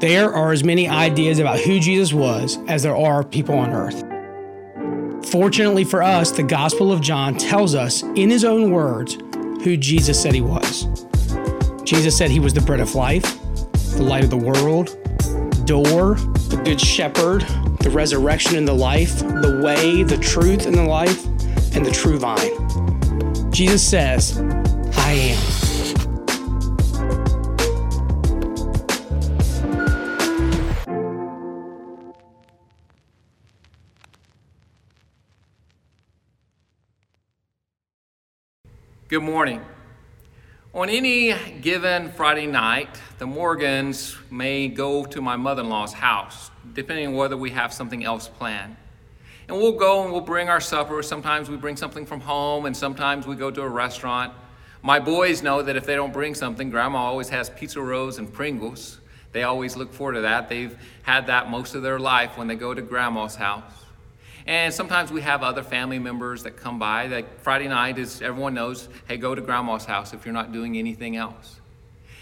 There are as many ideas about who Jesus was as there are people on earth. Fortunately for us, the Gospel of John tells us in his own words who Jesus said he was. Jesus said he was the bread of life, the light of the world, door, the good shepherd, the resurrection and the life, the way, the truth and the life, and the true vine. Jesus says, Good morning. On any given Friday night, the Morgans may go to my mother in law's house, depending on whether we have something else planned. And we'll go and we'll bring our supper. Sometimes we bring something from home, and sometimes we go to a restaurant. My boys know that if they don't bring something, Grandma always has pizza rolls and Pringles. They always look forward to that. They've had that most of their life when they go to Grandma's house. And sometimes we have other family members that come by. Like Friday night is everyone knows, hey, go to grandma's house if you're not doing anything else.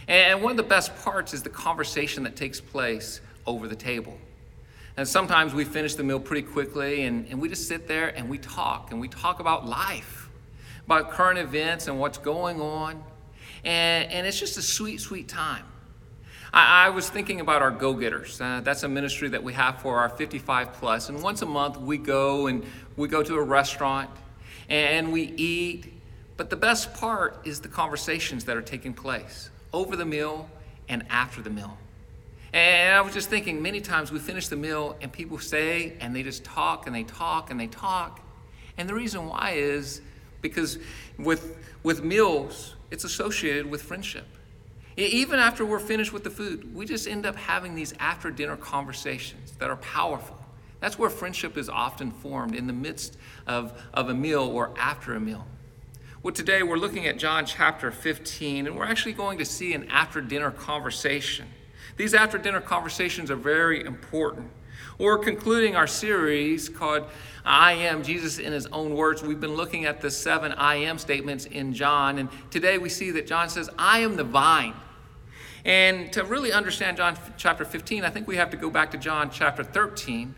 And one of the best parts is the conversation that takes place over the table. And sometimes we finish the meal pretty quickly and, and we just sit there and we talk and we talk about life, about current events and what's going on. And, and it's just a sweet, sweet time. I, I was thinking about our go getters. Uh, that's a ministry that we have for our 55 plus. And once a month, we go and we go to a restaurant and we eat. But the best part is the conversations that are taking place over the meal and after the meal. And I was just thinking, many times we finish the meal and people stay and they just talk and they talk and they talk. And the reason why is because with, with meals, it's associated with friendship. Even after we're finished with the food, we just end up having these after dinner conversations that are powerful. That's where friendship is often formed in the midst of, of a meal or after a meal. Well, today we're looking at John chapter 15, and we're actually going to see an after dinner conversation. These after dinner conversations are very important. We're concluding our series called I Am Jesus in His Own Words. We've been looking at the seven I Am statements in John, and today we see that John says, I am the vine. And to really understand John chapter 15, I think we have to go back to John chapter 13.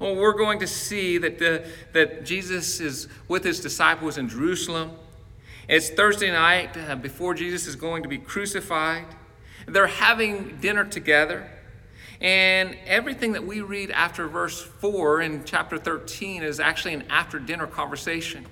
Well, we're going to see that, the, that Jesus is with his disciples in Jerusalem. It's Thursday night uh, before Jesus is going to be crucified. They're having dinner together. And everything that we read after verse 4 in chapter 13 is actually an after dinner conversation.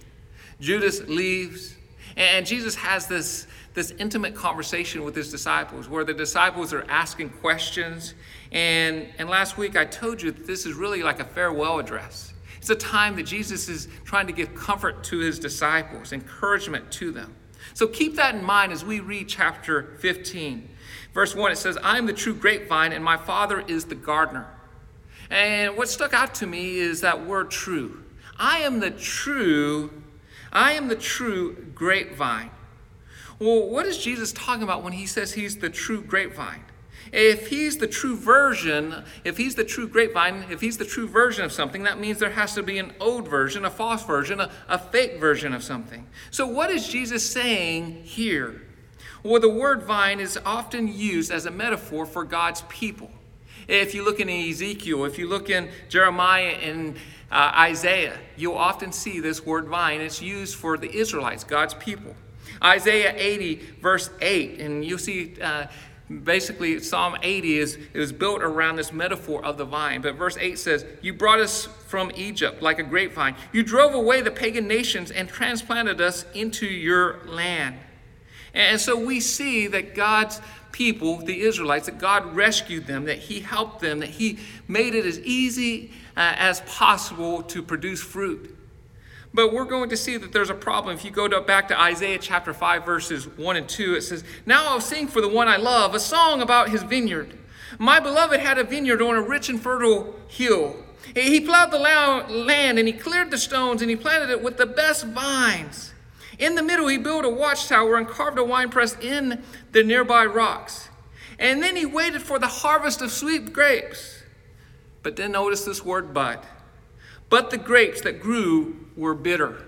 Judas leaves, and Jesus has this this intimate conversation with his disciples where the disciples are asking questions. And, and last week I told you that this is really like a farewell address. It's a time that Jesus is trying to give comfort to his disciples, encouragement to them. So keep that in mind as we read chapter 15. Verse 1, it says, I am the true grapevine, and my Father is the gardener. And what stuck out to me is that word true. I am the true, I am the true grapevine. Well, what is Jesus talking about when he says he's the true grapevine? If he's the true version, if he's the true grapevine, if he's the true version of something, that means there has to be an old version, a false version, a, a fake version of something. So, what is Jesus saying here? Well, the word vine is often used as a metaphor for God's people. If you look in Ezekiel, if you look in Jeremiah and uh, Isaiah, you'll often see this word vine. It's used for the Israelites, God's people. Isaiah 80, verse 8, and you see uh, basically Psalm 80 is, is built around this metaphor of the vine. But verse 8 says, You brought us from Egypt like a grapevine. You drove away the pagan nations and transplanted us into your land. And so we see that God's people, the Israelites, that God rescued them, that He helped them, that He made it as easy uh, as possible to produce fruit. But we're going to see that there's a problem. If you go to, back to Isaiah chapter 5, verses 1 and 2, it says, Now I'll sing for the one I love, a song about his vineyard. My beloved had a vineyard on a rich and fertile hill. He plowed the land and he cleared the stones and he planted it with the best vines. In the middle, he built a watchtower and carved a winepress in the nearby rocks. And then he waited for the harvest of sweet grapes. But then notice this word but. But the grapes that grew were bitter.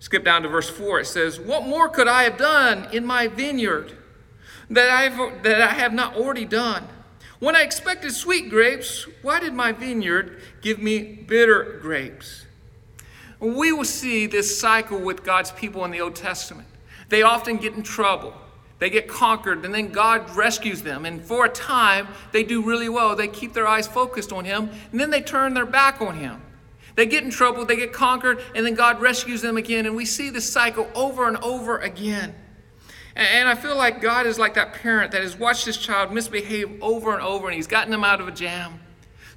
Skip down to verse 4. It says, What more could I have done in my vineyard that, I've, that I have not already done? When I expected sweet grapes, why did my vineyard give me bitter grapes? We will see this cycle with God's people in the Old Testament. They often get in trouble. They get conquered, and then God rescues them. And for a time, they do really well. They keep their eyes focused on Him, and then they turn their back on Him. They get in trouble, they get conquered, and then God rescues them again. And we see this cycle over and over again. And I feel like God is like that parent that has watched his child misbehave over and over, and he's gotten them out of a jam.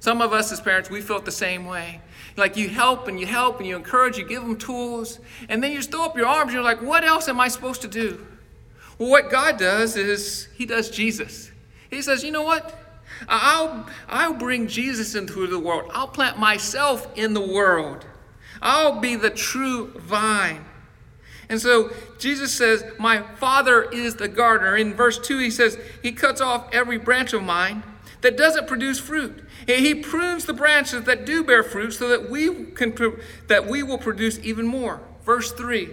Some of us as parents, we felt the same way. Like you help and you help and you encourage, you give them tools, and then you just throw up your arms and you're like, what else am I supposed to do? Well, what God does is He does Jesus. He says, you know what? I'll, I'll bring Jesus into the world. I'll plant myself in the world. I'll be the true vine. And so Jesus says, My Father is the gardener. In verse 2, he says, He cuts off every branch of mine that doesn't produce fruit. He prunes the branches that do bear fruit so that we, can, that we will produce even more. Verse 3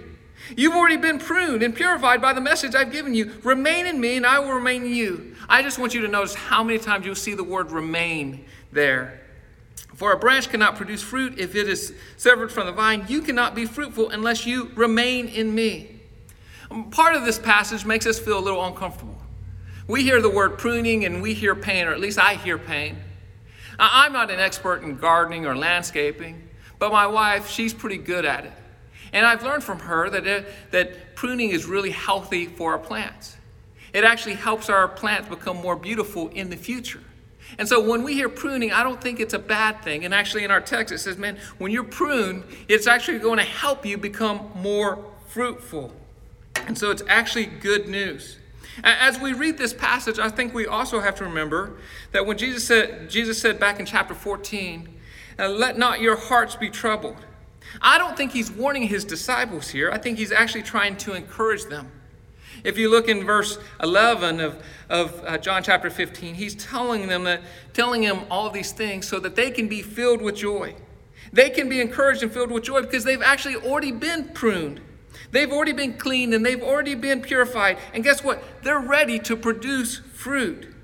You've already been pruned and purified by the message I've given you. Remain in me, and I will remain in you. I just want you to notice how many times you'll see the word remain there. For a branch cannot produce fruit if it is severed from the vine. You cannot be fruitful unless you remain in me. Part of this passage makes us feel a little uncomfortable. We hear the word pruning and we hear pain, or at least I hear pain. I'm not an expert in gardening or landscaping, but my wife, she's pretty good at it. And I've learned from her that, it, that pruning is really healthy for our plants. It actually helps our plants become more beautiful in the future. And so when we hear pruning, I don't think it's a bad thing. And actually, in our text, it says, man, when you're pruned, it's actually going to help you become more fruitful. And so it's actually good news. As we read this passage, I think we also have to remember that when Jesus said, Jesus said back in chapter 14, let not your hearts be troubled. I don't think he's warning his disciples here. I think he's actually trying to encourage them. If you look in verse 11 of, of uh, John chapter 15, he's telling them that, telling them all these things so that they can be filled with joy. They can be encouraged and filled with joy because they've actually already been pruned. They've already been cleaned and they've already been purified. And guess what? They're ready to produce fruit.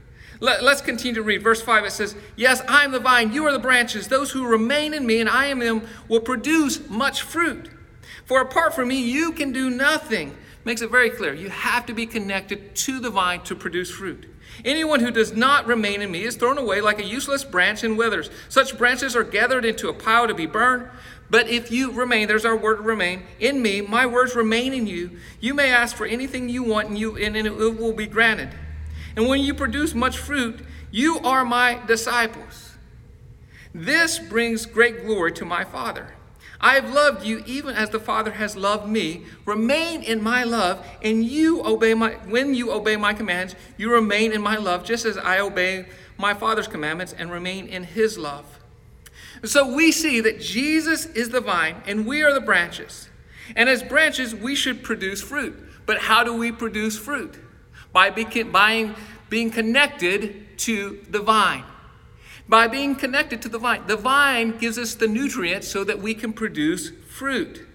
Let, us continue to read. Verse 5 it says, Yes, I am the vine, you are the branches. Those who remain in me and I am them will produce much fruit. For apart from me, you can do nothing. Makes it very clear. You have to be connected to the vine to produce fruit. Anyone who does not remain in me is thrown away like a useless branch and withers. Such branches are gathered into a pile to be burned. But if you remain, there's our word remain, in me, my words remain in you, you may ask for anything you want and, you, and it will be granted. And when you produce much fruit, you are my disciples. This brings great glory to my Father. I have loved you even as the Father has loved me. Remain in my love, and you obey my when you obey my commands, you remain in my love, just as I obey my Father's commandments and remain in his love. So we see that Jesus is the vine and we are the branches. And as branches, we should produce fruit. But how do we produce fruit? By being, being connected to the vine by being connected to the vine. The vine gives us the nutrients so that we can produce fruit.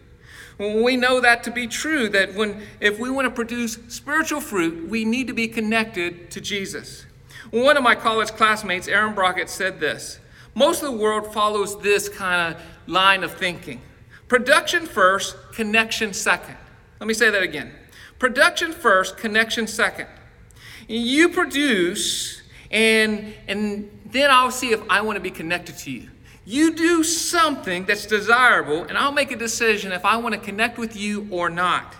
We know that to be true that when if we want to produce spiritual fruit, we need to be connected to Jesus. One of my college classmates, Aaron Brockett, said this. Most of the world follows this kind of line of thinking. Production first, connection second. Let me say that again. Production first, connection second. You produce and and then I'll see if I want to be connected to you. You do something that's desirable, and I'll make a decision if I want to connect with you or not.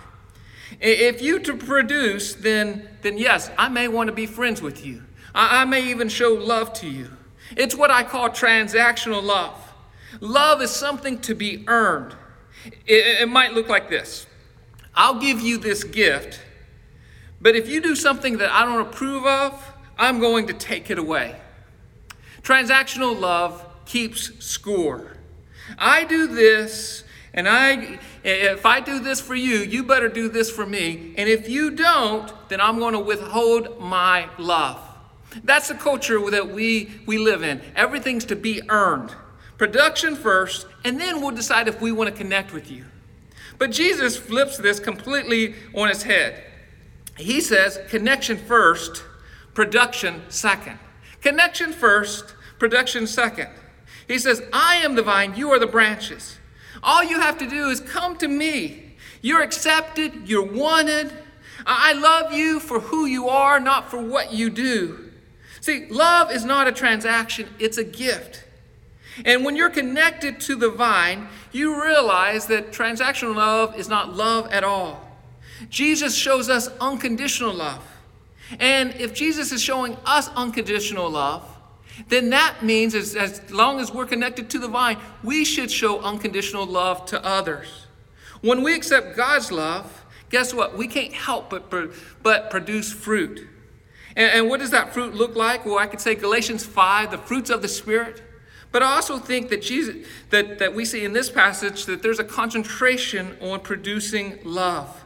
If you to produce, then, then yes, I may want to be friends with you. I, I may even show love to you. It's what I call transactional love. Love is something to be earned. It, it might look like this I'll give you this gift, but if you do something that I don't approve of, I'm going to take it away. Transactional love keeps score. I do this, and I if I do this for you, you better do this for me. And if you don't, then I'm going to withhold my love. That's the culture that we, we live in. Everything's to be earned. Production first, and then we'll decide if we want to connect with you. But Jesus flips this completely on its head. He says, connection first, production second. Connection first, production second. He says, I am the vine, you are the branches. All you have to do is come to me. You're accepted, you're wanted. I love you for who you are, not for what you do. See, love is not a transaction, it's a gift. And when you're connected to the vine, you realize that transactional love is not love at all. Jesus shows us unconditional love. And if Jesus is showing us unconditional love, then that means as, as long as we're connected to the vine, we should show unconditional love to others. When we accept God's love, guess what? We can't help but, but produce fruit. And, and what does that fruit look like? Well, I could say Galatians 5, the fruits of the Spirit. But I also think that Jesus that, that we see in this passage that there's a concentration on producing love.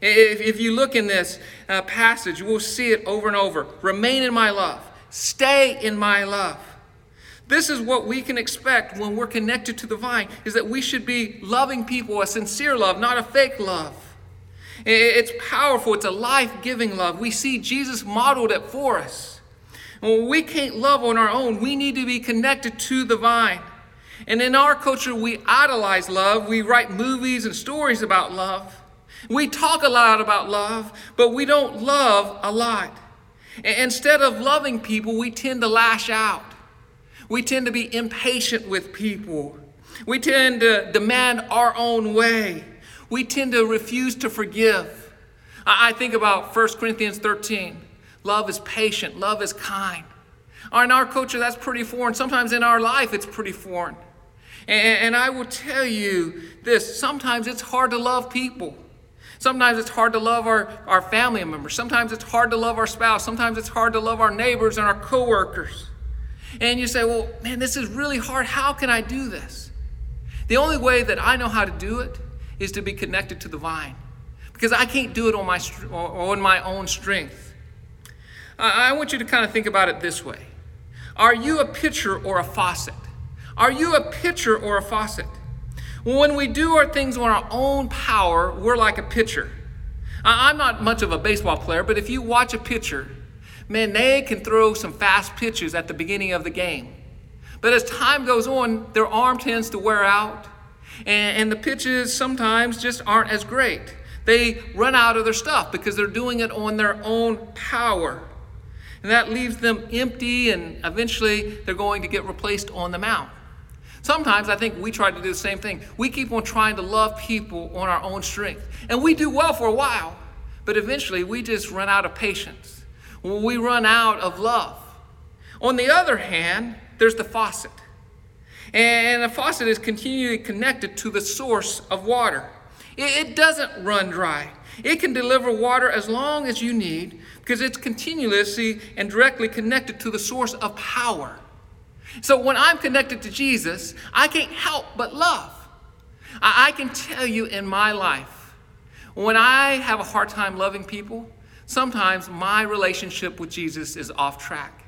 If, if you look in this uh, passage, we'll see it over and over. Remain in my love. Stay in my love. This is what we can expect when we're connected to the vine is that we should be loving people a sincere love, not a fake love. It's powerful, it's a life-giving love. We see Jesus modeled it for us. We can't love on our own, we need to be connected to the vine. And in our culture, we idolize love. We write movies and stories about love. We talk a lot about love, but we don't love a lot. Instead of loving people, we tend to lash out. We tend to be impatient with people. We tend to demand our own way. We tend to refuse to forgive. I think about 1 Corinthians 13. Love is patient, love is kind. In our culture, that's pretty foreign. Sometimes in our life, it's pretty foreign. And, I will tell you this sometimes it's hard to love people. Sometimes it's hard to love our, our family members. Sometimes it's hard to love our spouse. Sometimes it's hard to love our neighbors and our coworkers. And you say, well, man, this is really hard. How can I do this? The only way that I know how to do it is to be connected to the vine because I can't do it on my, on my own strength. I want you to kind of think about it this way Are you a pitcher or a faucet? Are you a pitcher or a faucet? When we do our things on our own power, we're like a pitcher. I'm not much of a baseball player, but if you watch a pitcher, man, they can throw some fast pitches at the beginning of the game. But as time goes on, their arm tends to wear out, and, and the pitches sometimes just aren't as great. They run out of their stuff because they're doing it on their own power. And that leaves them empty, and eventually they're going to get replaced on the mount. Sometimes I think we try to do the same thing. We keep on trying to love people on our own strength. And we do well for a while, but eventually we just run out of patience. We run out of love. On the other hand, there's the faucet. And the faucet is continually connected to the source of water. It doesn't run dry. It can deliver water as long as you need because it's continuously and directly connected to the source of power. So when I'm connected to Jesus, I can't help but love. I, I can tell you in my life, when I have a hard time loving people, sometimes my relationship with Jesus is off track.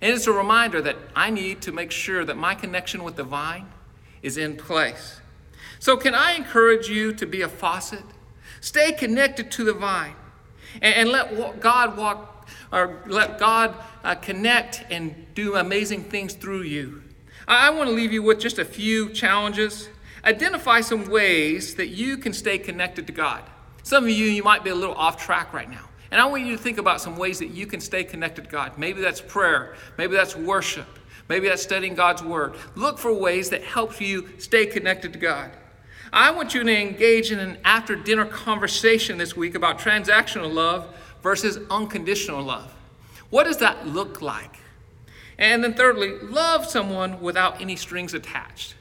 And it's a reminder that I need to make sure that my connection with the vine is in place. So, can I encourage you to be a faucet? Stay connected to the vine and, and let God walk or let God uh, connect and do amazing things through you. I, I want to leave you with just a few challenges. Identify some ways that you can stay connected to God. Some of you, you might be a little off track right now. And I want you to think about some ways that you can stay connected to God. Maybe that's prayer, maybe that's worship, maybe that's studying God's Word. Look for ways that help you stay connected to God. I want you to engage in an after dinner conversation this week about transactional love versus unconditional love. What does that look like? And then, thirdly, love someone without any strings attached.